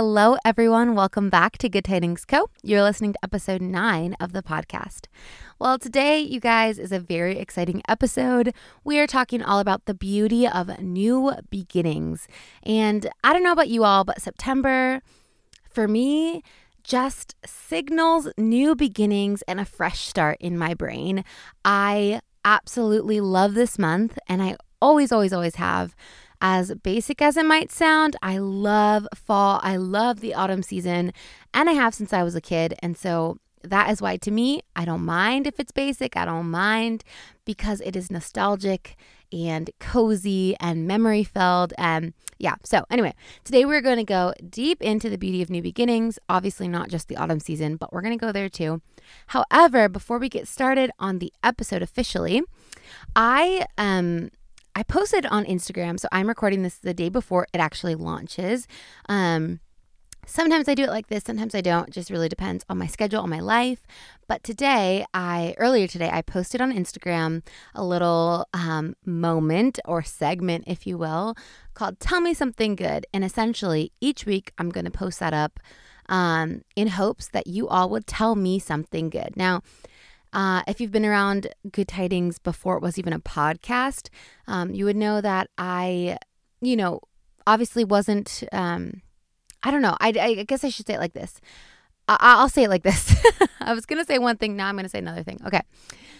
hello, everyone. Welcome back to Good Tidings Co. You're listening to episode nine of the podcast. Well, today, you guys, is a very exciting episode. We are talking all about the beauty of new beginnings. And I don't know about you all, but September, for me, just signals new beginnings and a fresh start in my brain. I absolutely love this month, and I always, always, always have. As basic as it might sound, I love fall. I love the autumn season, and I have since I was a kid. And so that is why, to me, I don't mind if it's basic. I don't mind because it is nostalgic and cozy and memory filled. And yeah, so anyway, today we're going to go deep into the beauty of new beginnings. Obviously, not just the autumn season, but we're going to go there too. However, before we get started on the episode officially, I um I posted on Instagram. So I'm recording this the day before it actually launches. Um, sometimes I do it like this, sometimes I don't. It just really depends on my schedule, on my life. But today, I earlier today, I posted on Instagram a little um, moment or segment, if you will, called "Tell Me Something Good." And essentially, each week I'm going to post that up um, in hopes that you all would tell me something good. Now, uh, if you've been around Good Tidings before it was even a podcast, um, you would know that I, you know, obviously wasn't. Um, I don't know. I, I guess I should say it like this. I, will say it like this. I was going to say one thing. Now I'm going to say another thing. Okay.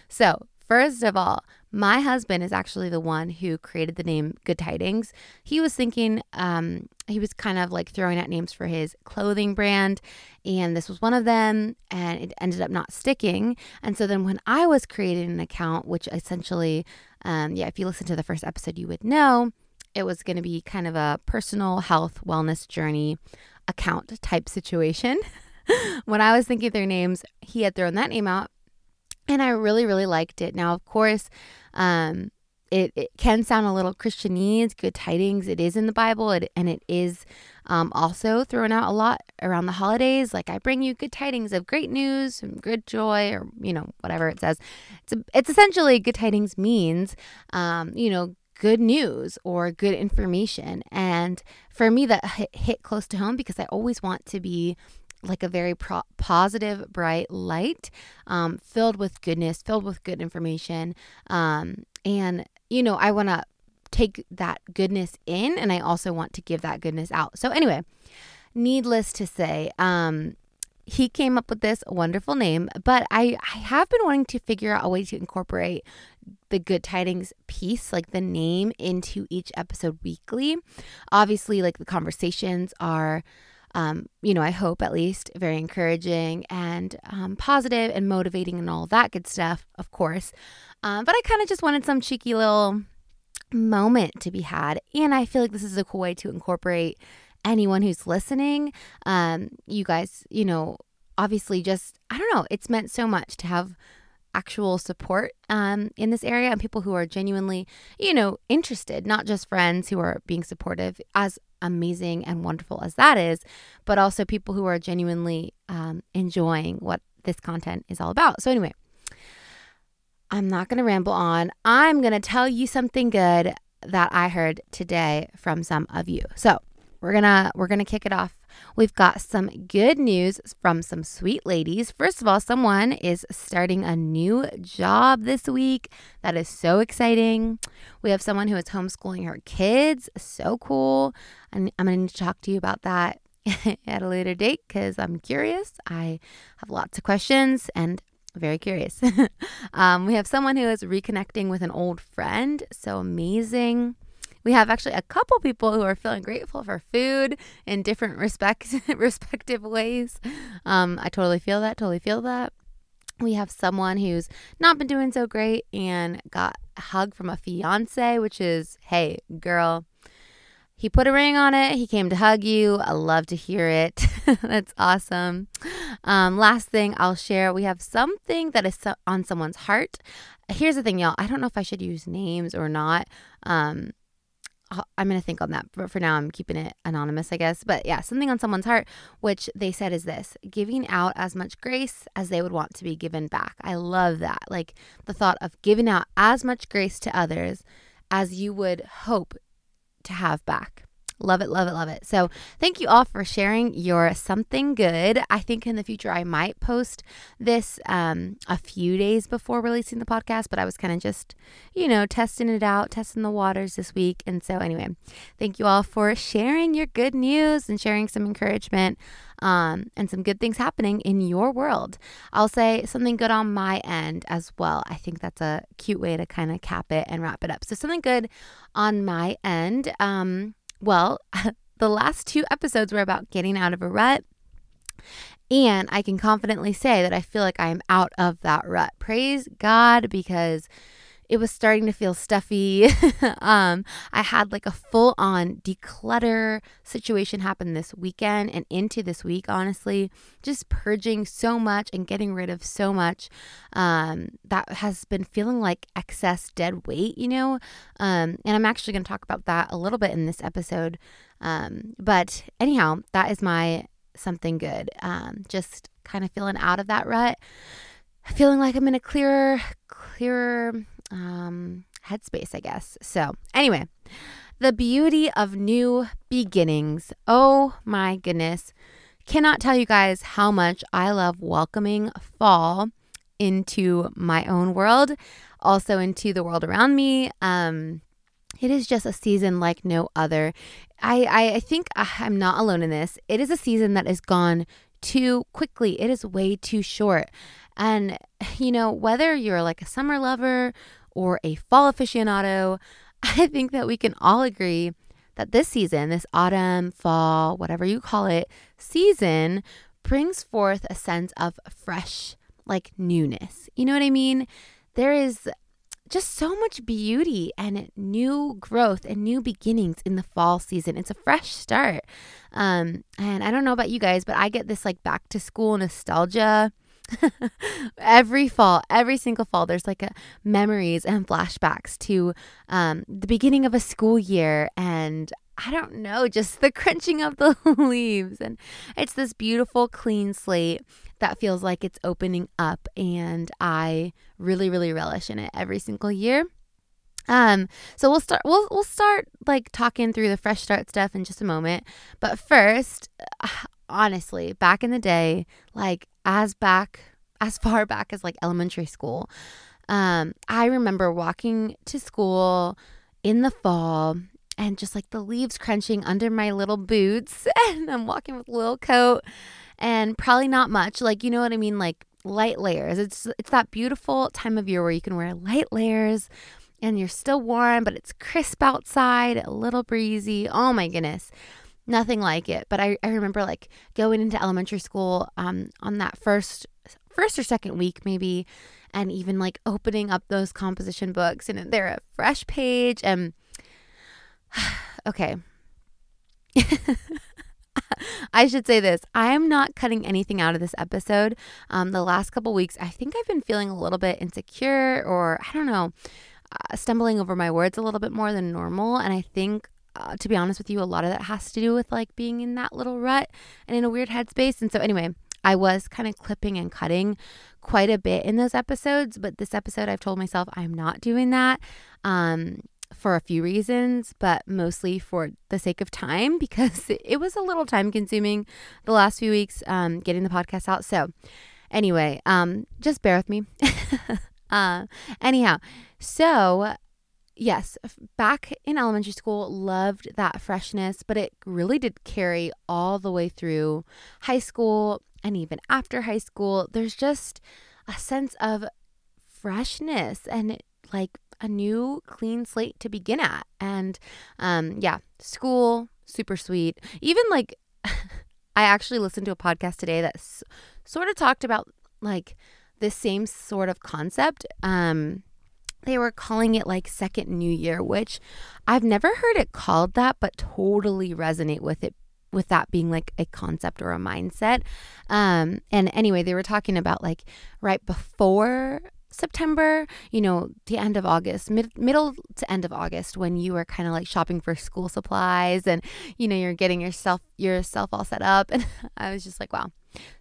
So, first of all, my husband is actually the one who created the name Good Tidings. He was thinking, um, he was kind of like throwing out names for his clothing brand, and this was one of them, and it ended up not sticking. And so then when I was creating an account, which essentially, um, yeah, if you listen to the first episode, you would know it was going to be kind of a personal health wellness journey account type situation. when I was thinking their names, he had thrown that name out and I really, really liked it. Now, of course, um, it, it can sound a little Christianese, good tidings. It is in the Bible, it, and it is um, also thrown out a lot around the holidays. Like, I bring you good tidings of great news and good joy, or, you know, whatever it says. It's, a, it's essentially good tidings means, um, you know, good news or good information. And for me, that hit, hit close to home because I always want to be like a very pro- positive, bright light, um, filled with goodness, filled with good information. Um, and, you know, I want to take that goodness in and I also want to give that goodness out. So, anyway, needless to say, um, he came up with this wonderful name, but I, I have been wanting to figure out a way to incorporate the good tidings piece, like the name, into each episode weekly. Obviously, like the conversations are um, you know, I hope at least very encouraging and um, positive and motivating and all that good stuff, of course. Um, but I kind of just wanted some cheeky little moment to be had. And I feel like this is a cool way to incorporate anyone who's listening. Um, you guys, you know, obviously just, I don't know, it's meant so much to have actual support um, in this area and people who are genuinely, you know, interested, not just friends who are being supportive, as amazing and wonderful as that is, but also people who are genuinely um, enjoying what this content is all about. So, anyway, I'm not going to ramble on. I'm going to tell you something good that I heard today from some of you. So, we're going to we're going to kick it off We've got some good news from some sweet ladies. First of all, someone is starting a new job this week. That is so exciting. We have someone who is homeschooling her kids. So cool. And I'm going to talk to you about that at a later date because I'm curious. I have lots of questions and very curious. um, we have someone who is reconnecting with an old friend. So amazing. We have actually a couple people who are feeling grateful for food in different respect respective ways. Um, I totally feel that. Totally feel that. We have someone who's not been doing so great and got a hug from a fiance, which is, hey, girl, he put a ring on it. He came to hug you. I love to hear it. That's awesome. Um, last thing I'll share we have something that is on someone's heart. Here's the thing, y'all. I don't know if I should use names or not. Um, I'm going to think on that. But for now, I'm keeping it anonymous, I guess. But yeah, something on someone's heart, which they said is this giving out as much grace as they would want to be given back. I love that. Like the thought of giving out as much grace to others as you would hope to have back. Love it, love it, love it. So, thank you all for sharing your something good. I think in the future I might post this um, a few days before releasing the podcast, but I was kind of just, you know, testing it out, testing the waters this week. And so, anyway, thank you all for sharing your good news and sharing some encouragement um, and some good things happening in your world. I'll say something good on my end as well. I think that's a cute way to kind of cap it and wrap it up. So, something good on my end. Um, well, the last two episodes were about getting out of a rut. And I can confidently say that I feel like I am out of that rut. Praise God because it was starting to feel stuffy. um, I had like a full on declutter situation happen this weekend and into this week, honestly, just purging so much and getting rid of so much um, that has been feeling like excess dead weight, you know? Um, and I'm actually going to talk about that a little bit in this episode. Um, but anyhow, that is my something good. Um, just kind of feeling out of that rut feeling like I'm in a clearer, clearer um, headspace, I guess. So, anyway, the beauty of new beginnings. Oh my goodness. Cannot tell you guys how much I love welcoming fall into my own world, also into the world around me. Um, it is just a season like no other. I, I, I think uh, I'm not alone in this. It is a season that is gone too quickly. It is way too short. And, you know, whether you're like a summer lover or a fall aficionado, I think that we can all agree that this season, this autumn, fall, whatever you call it, season brings forth a sense of fresh, like newness. You know what I mean? There is just so much beauty and new growth and new beginnings in the fall season. It's a fresh start. Um, and I don't know about you guys, but I get this like back to school nostalgia every fall, every single fall, there's like a, memories and flashbacks to um, the beginning of a school year and I don't know, just the crunching of the leaves. And it's this beautiful, clean slate that feels like it's opening up. And I really, really relish in it every single year. Um, so we'll start we'll we'll start like talking through the fresh start stuff in just a moment. But first, honestly, back in the day, like as back as far back as like elementary school, um, I remember walking to school in the fall and just like the leaves crunching under my little boots and I'm walking with a little coat and probably not much like you know what I mean? Like light layers. It's it's that beautiful time of year where you can wear light layers and you're still warm but it's crisp outside a little breezy. Oh my goodness nothing like it. But I, I remember like going into elementary school um, on that first first or second week maybe and even like opening up those composition books and they're a fresh page and okay I should say this. I am not cutting anything out of this episode. Um, the last couple weeks, I think I've been feeling a little bit insecure or I don't know, uh, stumbling over my words a little bit more than normal. And I think uh, to be honest with you, a lot of that has to do with like being in that little rut and in a weird headspace. And so, anyway, I was kind of clipping and cutting quite a bit in those episodes, but this episode I've told myself I'm not doing that um, for a few reasons, but mostly for the sake of time because it was a little time consuming the last few weeks um, getting the podcast out. So, anyway, um, just bear with me. uh, anyhow, so yes, back in elementary school, loved that freshness, but it really did carry all the way through high school and even after high school. There's just a sense of freshness and like a new clean slate to begin at. And um, yeah, school, super sweet. Even like, I actually listened to a podcast today that s- sort of talked about like this same sort of concept. Um, they were calling it like second new year which i've never heard it called that but totally resonate with it with that being like a concept or a mindset um and anyway they were talking about like right before September, you know, the end of August, mid, middle to end of August, when you were kind of like shopping for school supplies and, you know, you're getting yourself yourself all set up. And I was just like, wow,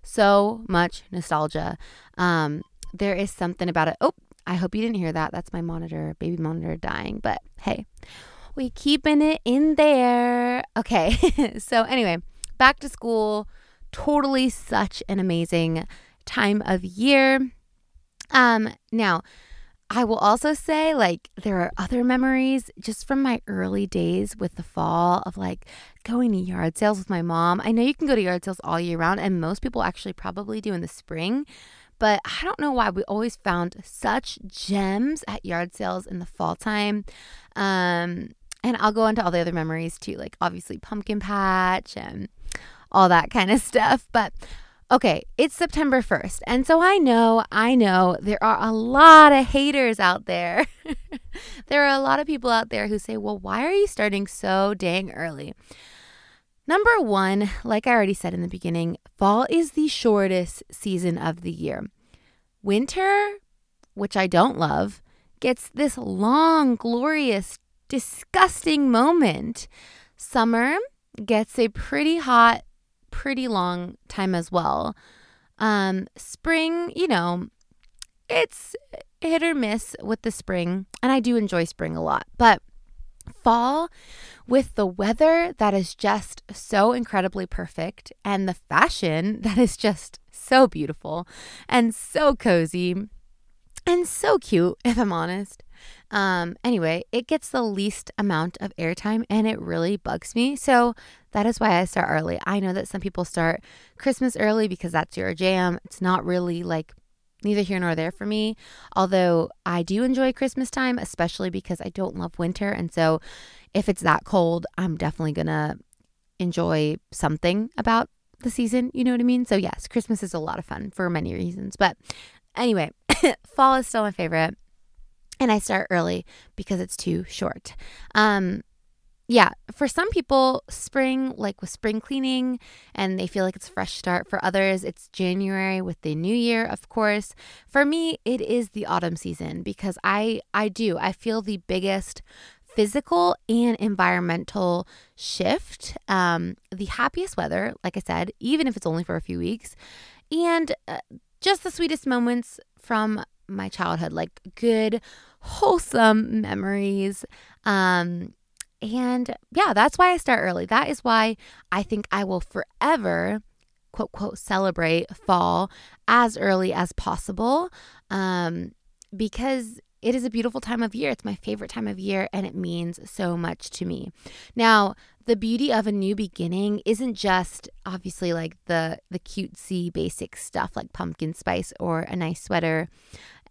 so much nostalgia. Um, there is something about it. Oh, I hope you didn't hear that. That's my monitor, baby monitor dying. But hey, We keeping it in there. Okay. so anyway, back to school. Totally such an amazing time of year. Um now I will also say, like, there are other memories just from my early days with the fall of like going to yard sales with my mom. I know you can go to yard sales all year round, and most people actually probably do in the spring, but I don't know why we always found such gems at yard sales in the fall time. Um, and I'll go into all the other memories too, like obviously pumpkin patch and all that kind of stuff. But Okay, it's September 1st. And so I know, I know there are a lot of haters out there. there are a lot of people out there who say, well, why are you starting so dang early? Number one, like I already said in the beginning, fall is the shortest season of the year. Winter, which I don't love, gets this long, glorious, disgusting moment. Summer gets a pretty hot, pretty long time as well. Um, spring, you know, it's hit or miss with the spring, and I do enjoy spring a lot, but fall with the weather that is just so incredibly perfect and the fashion that is just so beautiful and so cozy and so cute, if I'm honest. Um, anyway, it gets the least amount of airtime and it really bugs me. So that is why I start early. I know that some people start Christmas early because that's your jam. It's not really like neither here nor there for me. Although I do enjoy Christmas time, especially because I don't love winter. And so if it's that cold, I'm definitely going to enjoy something about the season. You know what I mean? So, yes, Christmas is a lot of fun for many reasons. But anyway, fall is still my favorite and I start early because it's too short. Um, yeah, for some people, spring, like with spring cleaning, and they feel like it's a fresh start. For others, it's January with the new year, of course. For me, it is the autumn season because I I do I feel the biggest physical and environmental shift. Um, the happiest weather, like I said, even if it's only for a few weeks, and uh, just the sweetest moments from my childhood, like good, wholesome memories. Um, and yeah, that's why I start early. That is why I think I will forever, quote, quote, celebrate fall as early as possible. Um, because it is a beautiful time of year. It's my favorite time of year and it means so much to me. Now, the beauty of a new beginning isn't just obviously like the the cutesy basic stuff like pumpkin spice or a nice sweater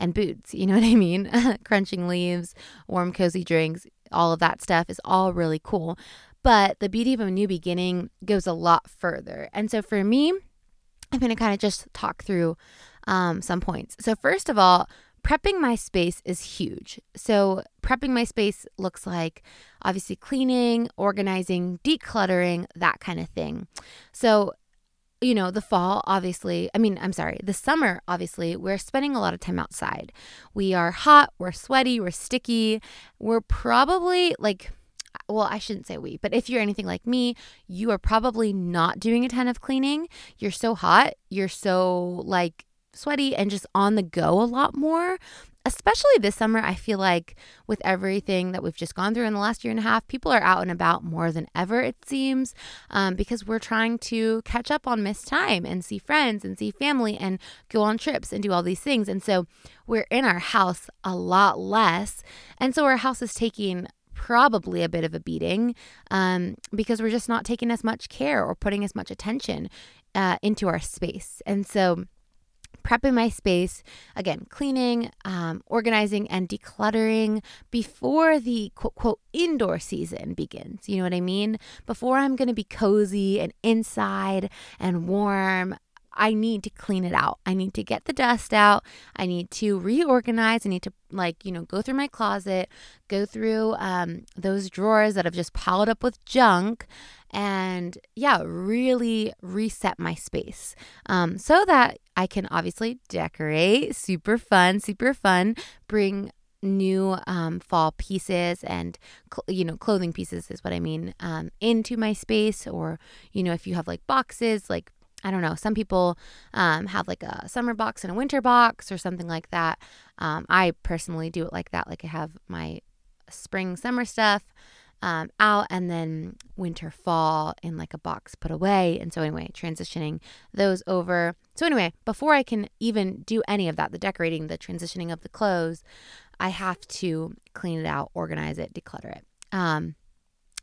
and boots. You know what I mean? Crunching leaves, warm cozy drinks, all of that stuff is all really cool. But the beauty of a new beginning goes a lot further. And so for me, I'm going to kind of just talk through um, some points. So first of all, prepping my space is huge. So, prepping my space looks like obviously cleaning, organizing, decluttering, that kind of thing. So, you know, the fall, obviously, I mean, I'm sorry, the summer, obviously, we're spending a lot of time outside. We are hot, we're sweaty, we're sticky. We're probably like, uh, well, I shouldn't say we, but if you're anything like me, you are probably not doing a ton of cleaning. You're so hot, you're so like sweaty and just on the go a lot more. Especially this summer, I feel like with everything that we've just gone through in the last year and a half, people are out and about more than ever, it seems, um, because we're trying to catch up on missed time and see friends and see family and go on trips and do all these things. And so we're in our house a lot less. And so our house is taking probably a bit of a beating um, because we're just not taking as much care or putting as much attention uh, into our space. And so, prepping my space, again, cleaning, um, organizing, and decluttering before the quote, quote, indoor season begins. You know what I mean? Before I'm going to be cozy and inside and warm, I need to clean it out. I need to get the dust out. I need to reorganize. I need to, like, you know, go through my closet, go through um, those drawers that have just piled up with junk, and yeah, really reset my space um, so that I can obviously decorate. Super fun, super fun. Bring new um, fall pieces and cl- you know clothing pieces is what i mean um, into my space or you know if you have like boxes like I don't know. Some people um, have like a summer box and a winter box or something like that. Um, I personally do it like that. Like I have my spring, summer stuff, um, out and then winter, fall in like a box put away. And so, anyway, transitioning those over. So, anyway, before I can even do any of that, the decorating, the transitioning of the clothes, I have to clean it out, organize it, declutter it. Um,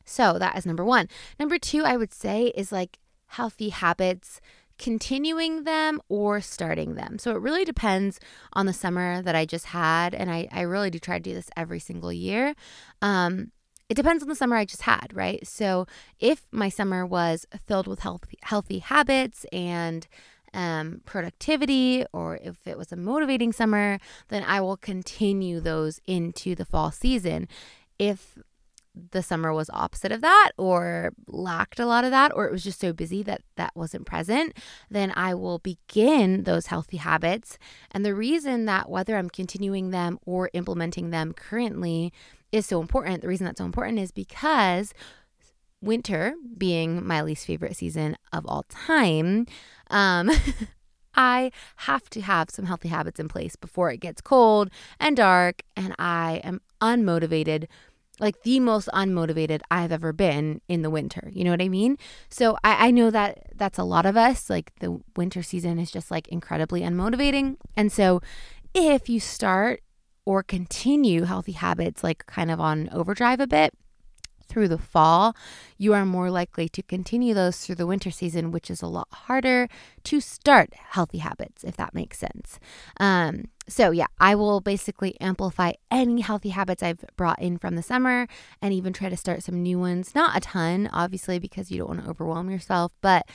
so, that is number one. Number two, I would say, is like healthy habits continuing them or starting them. So it really depends on the summer that I just had. And I, I really do try to do this every single year. Um, it depends on the summer I just had, right? So if my summer was filled with healthy, healthy habits and um, productivity, or if it was a motivating summer, then I will continue those into the fall season. If the summer was opposite of that or lacked a lot of that or it was just so busy that that wasn't present then i will begin those healthy habits and the reason that whether i'm continuing them or implementing them currently is so important the reason that's so important is because winter being my least favorite season of all time um I have to have some healthy habits in place before it gets cold and dark and I am unmotivated like the most unmotivated I've ever been in the winter. You know what I mean? So I, I know that that's a lot of us. Like the winter season is just like incredibly unmotivating. And so if you start or continue healthy habits like kind of on overdrive a bit, through the fall, you are more likely to continue those through the winter season, which is a lot harder to start healthy habits, if that makes sense. Um, so, yeah, I will basically amplify any healthy habits I've brought in from the summer and even try to start some new ones. Not a ton, obviously, because you don't want to overwhelm yourself, but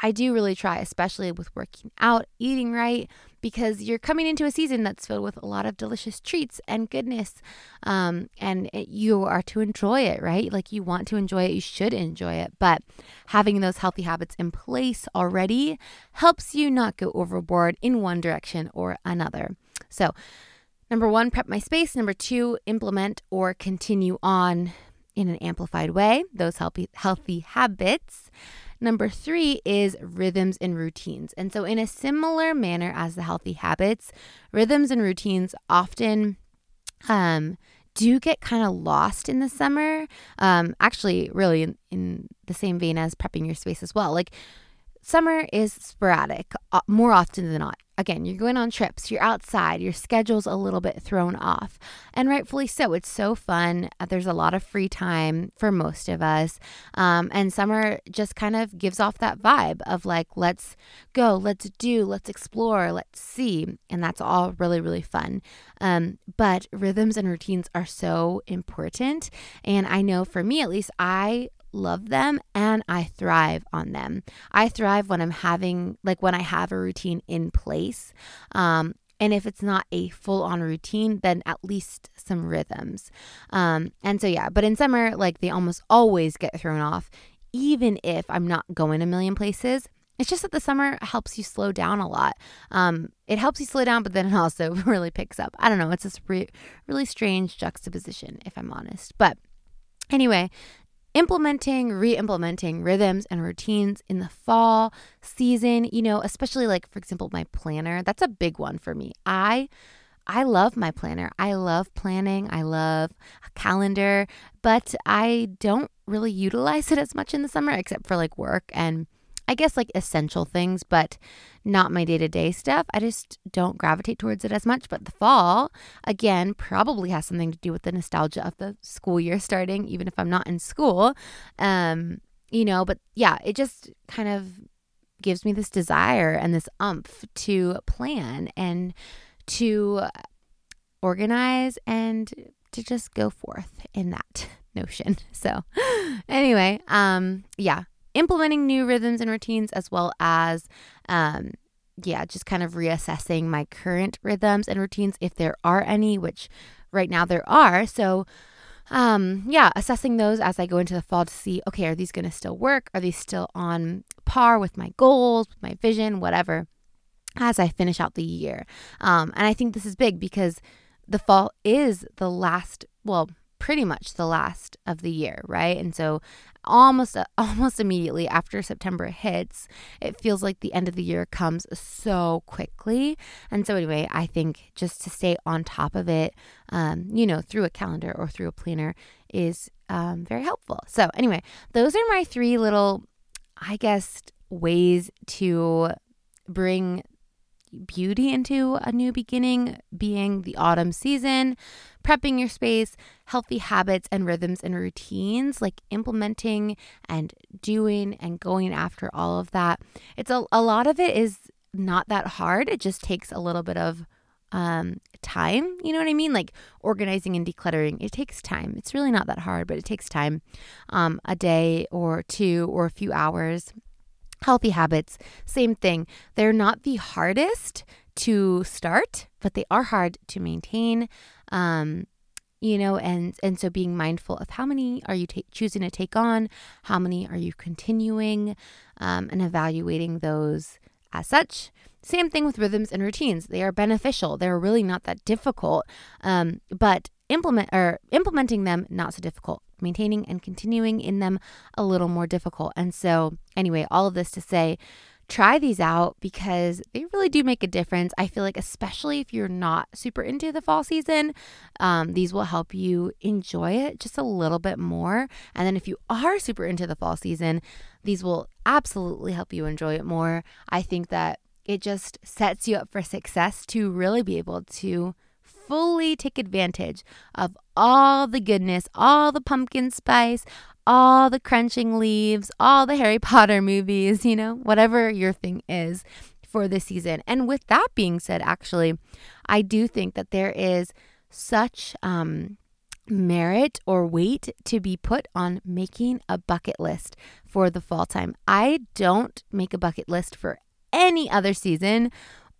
I do really try, especially with working out, eating right, because you're coming into a season that's filled with a lot of delicious treats and goodness. Um, and it, you are to enjoy it, right? Like you want to enjoy it, you should enjoy it. But having those healthy habits in place already helps you not go overboard in one direction or another. So, number one, prep my space. Number two, implement or continue on in an amplified way those healthy healthy habits. Number three is rhythms and routines. And so, in a similar manner as the healthy habits, rhythms and routines often um, do get kind of lost in the summer. Um, actually, really in, in the same vein as prepping your space as well. Like, summer is sporadic uh, more often than not again, you're going on trips, you're outside, your schedule's a little bit thrown off. And rightfully so. It's so fun. Uh, there's a lot of free time for most of us. Um, and summer just kind of gives off that vibe of like, let's go, let's do, let's explore, let's see. And that's all really, really fun. Um, but rhythms and routines are so important. And I know for me, at least, I love them and I thrive on them. I thrive when I'm having, like, when I have a routine in place. Um, and if it's not a full on routine, then at least some rhythms. Um, and so, yeah, but in summer, like, they almost always get thrown off, even if I'm not going a million places. It's just that the summer helps you slow down a lot. Um, it helps you slow down, but then it also really picks up. I don't know. It's this re- really strange juxtaposition, if I'm honest. But anyway, implementing, re implementing rhythms and routines in the fall season, you know, especially like, for example, my planner, that's a big one for me. I I love my planner. I love planning. I love a calendar, but I don't really utilize it as much in the summer except for like work and I guess like essential things, but not my day to day stuff. I just don't gravitate towards it as much. But the fall, again, probably has something to do with the nostalgia of the school year starting, even if I'm not in school. Um, you know, but yeah, it just kind of gives me this desire and this umph to plan and to organize and to just go forth in that notion. So, anyway, um, yeah, implementing new rhythms and routines as well as um, yeah, just kind of reassessing my current rhythms and routines if there are any, which right now there are. So, um, yeah, assessing those as I go into the fall to see, okay, are these going to still work? Are these still on par with my goals, with my vision, whatever, as I finish out the year? Um, and I think this is big because the fall is the last, well, pretty much the last of the year, right? And so almost almost immediately after September hits, it feels like the end of the year comes so quickly. And so anyway, I think just to stay on top of it, um, you know, through a calendar or through a planner is um, very helpful. So, anyway, those are my three little, I guess, ways to bring beauty into a new beginning, being the autumn season, prepping your space, healthy habits and rhythms and routines, like implementing and doing and going after all of that. It's a, a lot of it is not that hard. It just takes a little bit of um, time. You know what I mean? Like organizing and decluttering. It takes time. It's really not that hard, but it takes time um, a day or two or a few hours. Healthy habits, same thing. They're not the hardest to start, but they are hard to maintain. Um, you know and and so being mindful of how many are you ta- choosing to take on how many are you continuing um, and evaluating those as such same thing with rhythms and routines they are beneficial they're really not that difficult um, but implement or implementing them not so difficult maintaining and continuing in them a little more difficult. And so, anyway, all of this to say, try these out because they really do make a difference. I feel like, especially if you're not super into the fall season, um, these will help you enjoy it just a little bit more. And then, if you are super into the fall season, these will absolutely help you enjoy it more. I think that it just sets you up for success to really be able to fully take advantage of all the goodness, all the pumpkin spice, all the crunching leaves, all the Harry Potter movies, you know, whatever your thing is for this season. And with that being said, actually, I do think that there is such um, merit or weight to be put on making a bucket list for the fall time. I don't make a bucket list for any other season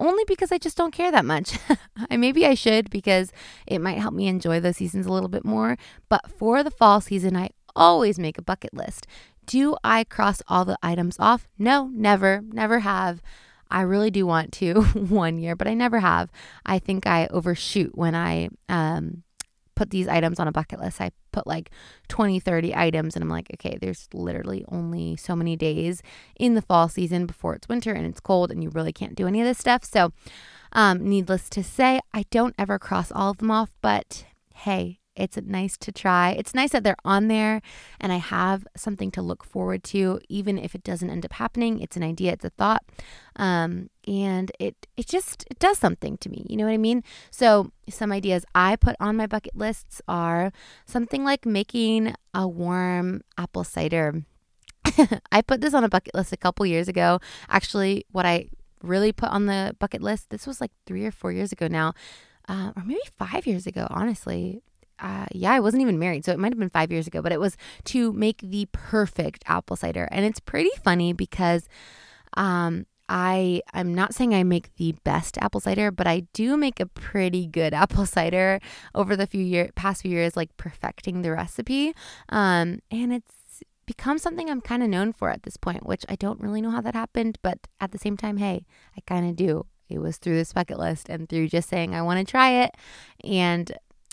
only because I just don't care that much. Maybe I should because it might help me enjoy those seasons a little bit more. But for the fall season, I always make a bucket list. Do I cross all the items off? No, never, never have. I really do want to one year, but I never have. I think I overshoot when I um, put these items on a bucket list. I put like 20, 30 items, and I'm like, okay, there's literally only so many days in the fall season before it's winter and it's cold, and you really can't do any of this stuff. So, um, needless to say, I don't ever cross all of them off, but hey, it's nice to try. It's nice that they're on there and I have something to look forward to, even if it doesn't end up happening. It's an idea, it's a thought. Um, and it it just it does something to me. You know what I mean? So some ideas I put on my bucket lists are something like making a warm apple cider. I put this on a bucket list a couple years ago. Actually, what I really put on the bucket list, this was like three or four years ago now. Uh, or maybe five years ago, honestly uh, yeah, I wasn't even married, so it might have been five years ago, but it was to make the perfect apple cider. And it's pretty funny because um, I I'm not saying I make the best apple cider, but I do make a pretty good apple cider over the few year past few years, like perfecting the recipe. Um, and it's become something I'm kind of known for at this point, which I don't really know how that happened, but at the same time, hey, I kind of do. It was through this bucket list and through just saying I want to try it and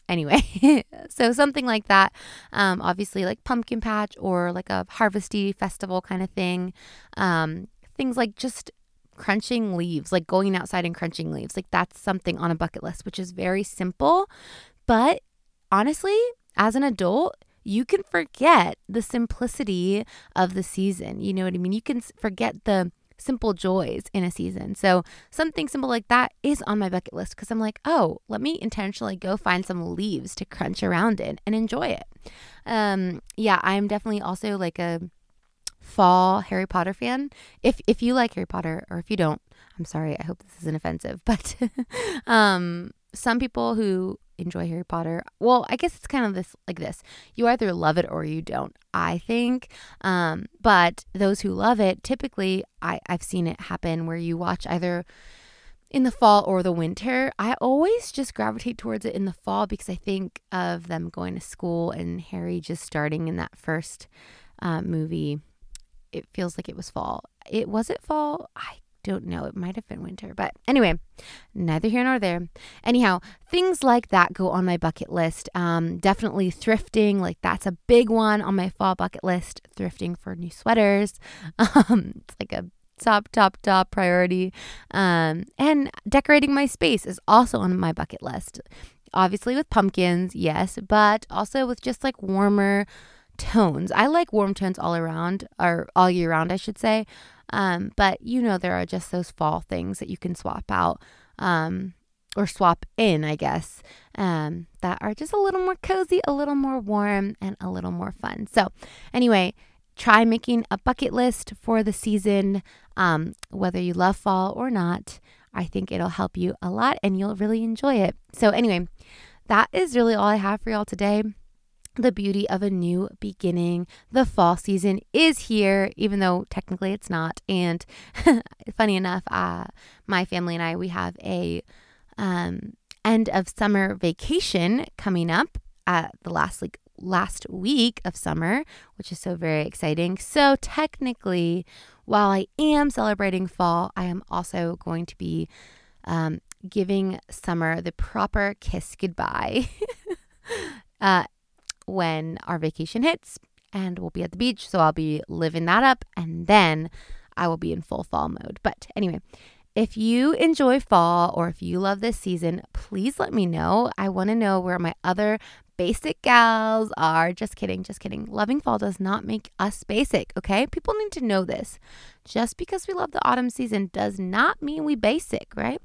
anyway so something like that. Um, obviously like pumpkin patch or like a harvesty festival kind of thing. Um, things like just crunching leaves like going outside and crunching leaves. Like that's something on a bucket list which is very simple. But honestly as an adult you can forget the simplicity of the season. You know what i mean? You can forget the simple joys in a season. So something simple like that is on my bucket list because I'm like, oh, let me intentionally go find some leaves to crunch around in and enjoy it. Um, yeah, I'm definitely also like a fall Harry Potter fan. If if you like Harry Potter or if you don't, I'm sorry. I hope this isn't offensive, but um, some people who enjoy Harry Potter. Well, I guess it's kind of this like this. You either love it or you don't, I think. Um, but those who love it, typically I, I've seen it happen where you watch either in the fall or the winter. I always just gravitate towards it in the fall because I think of them going to school and Harry just starting in that first uh, movie. It feels like it was fall. It was it fall. I don't know. It might have been winter. But anyway, neither here nor there. Anyhow, things like that go on my bucket list. Um, definitely thrifting. Like that's a big one on my fall bucket list. Thrifting for new sweaters. Um, it's like a top, top, top priority. Um, and decorating my space is also on my bucket list. obviously with pumpkins, yes, but also with just like warmer tones. I like warm tones all around, or all year round, I should say. Um, but you know, there are just those fall things that you can swap out. Um, or swap in, I guess, um, that are just a little more cozy, a little more warm, and a little more fun. So, anyway, try making a bucket list for the season, um, whether you love fall or not. I think it'll help you a lot and you'll really enjoy it. So, anyway, that is really all I have for y'all today. The beauty of a new beginning. The fall season is here, even though technically it's not. And funny enough, uh, my family and I, we have a um, end of summer vacation coming up at the last like last week of summer, which is so very exciting. So, technically, while I am celebrating fall, I am also going to be um, giving summer the proper kiss goodbye uh, when our vacation hits. And we'll be at the beach. So, I'll be living that up. And then I will be in full fall mode. But anyway, if you enjoy fall or if you love this season, please let me know. I want to know where my other basic gals are. Just kidding, just kidding. Loving fall does not make us basic, okay? People need to know this. Just because we love the autumn season does not mean we basic, right?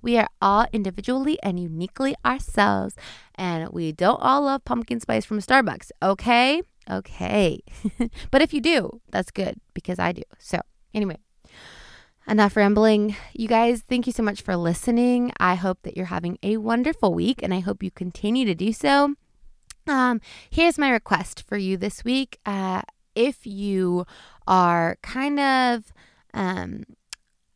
We are all individually and uniquely ourselves, and we don't all love pumpkin spice from Starbucks, okay? Okay. but if you do, that's good because I do. So, anyway, enough rambling. You guys, thank you so much for listening. I hope that you're having a wonderful week and I hope you continue to do so. Um, here's my request for you this week. Uh, if you are kind of um,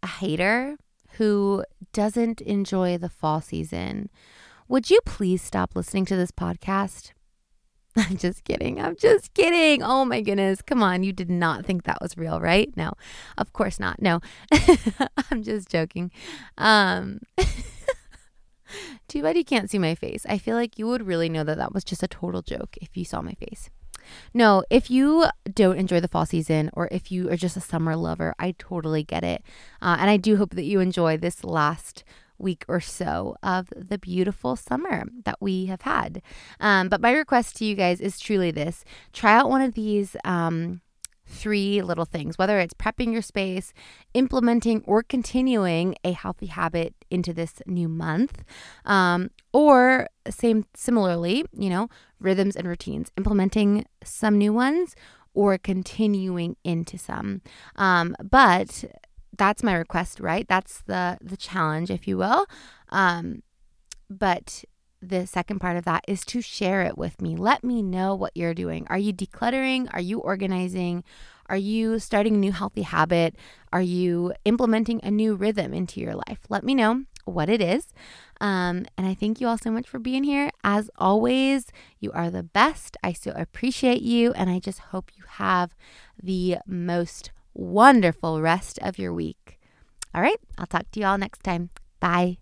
a hater who doesn't enjoy the fall season, would you please stop listening to this podcast? I'm just kidding. I'm just kidding. Oh my goodness. Come on. You did not think that was real, right? No, of course not. No, I'm just joking. Um, Too bad you can't see my face. I feel like you would really know that that was just a total joke if you saw my face. No, if you don't enjoy the fall season or if you are just a summer lover, I totally get it. Uh, and I do hope that you enjoy this last week or so of the beautiful summer that we have had. Um, but my request to you guys is truly this try out one of these. Um, three little things, whether it's prepping your space, implementing or continuing a healthy habit into this new month, um, or same similarly, you know, rhythms and routines, implementing some new ones or continuing into some. Um, but that's my request, right? That's the the challenge, if you will. Um, but the second part of that is to share it with me. Let me know what you're doing. Are you decluttering? Are you organizing? Are you starting a new healthy habit? Are you implementing a new rhythm into your life? Let me know what it is. Um, and I thank you all so much for being here. As always, you are the best. I so appreciate you. And I just hope you have the most wonderful rest of your week. All right, I'll talk to you all next time. Bye.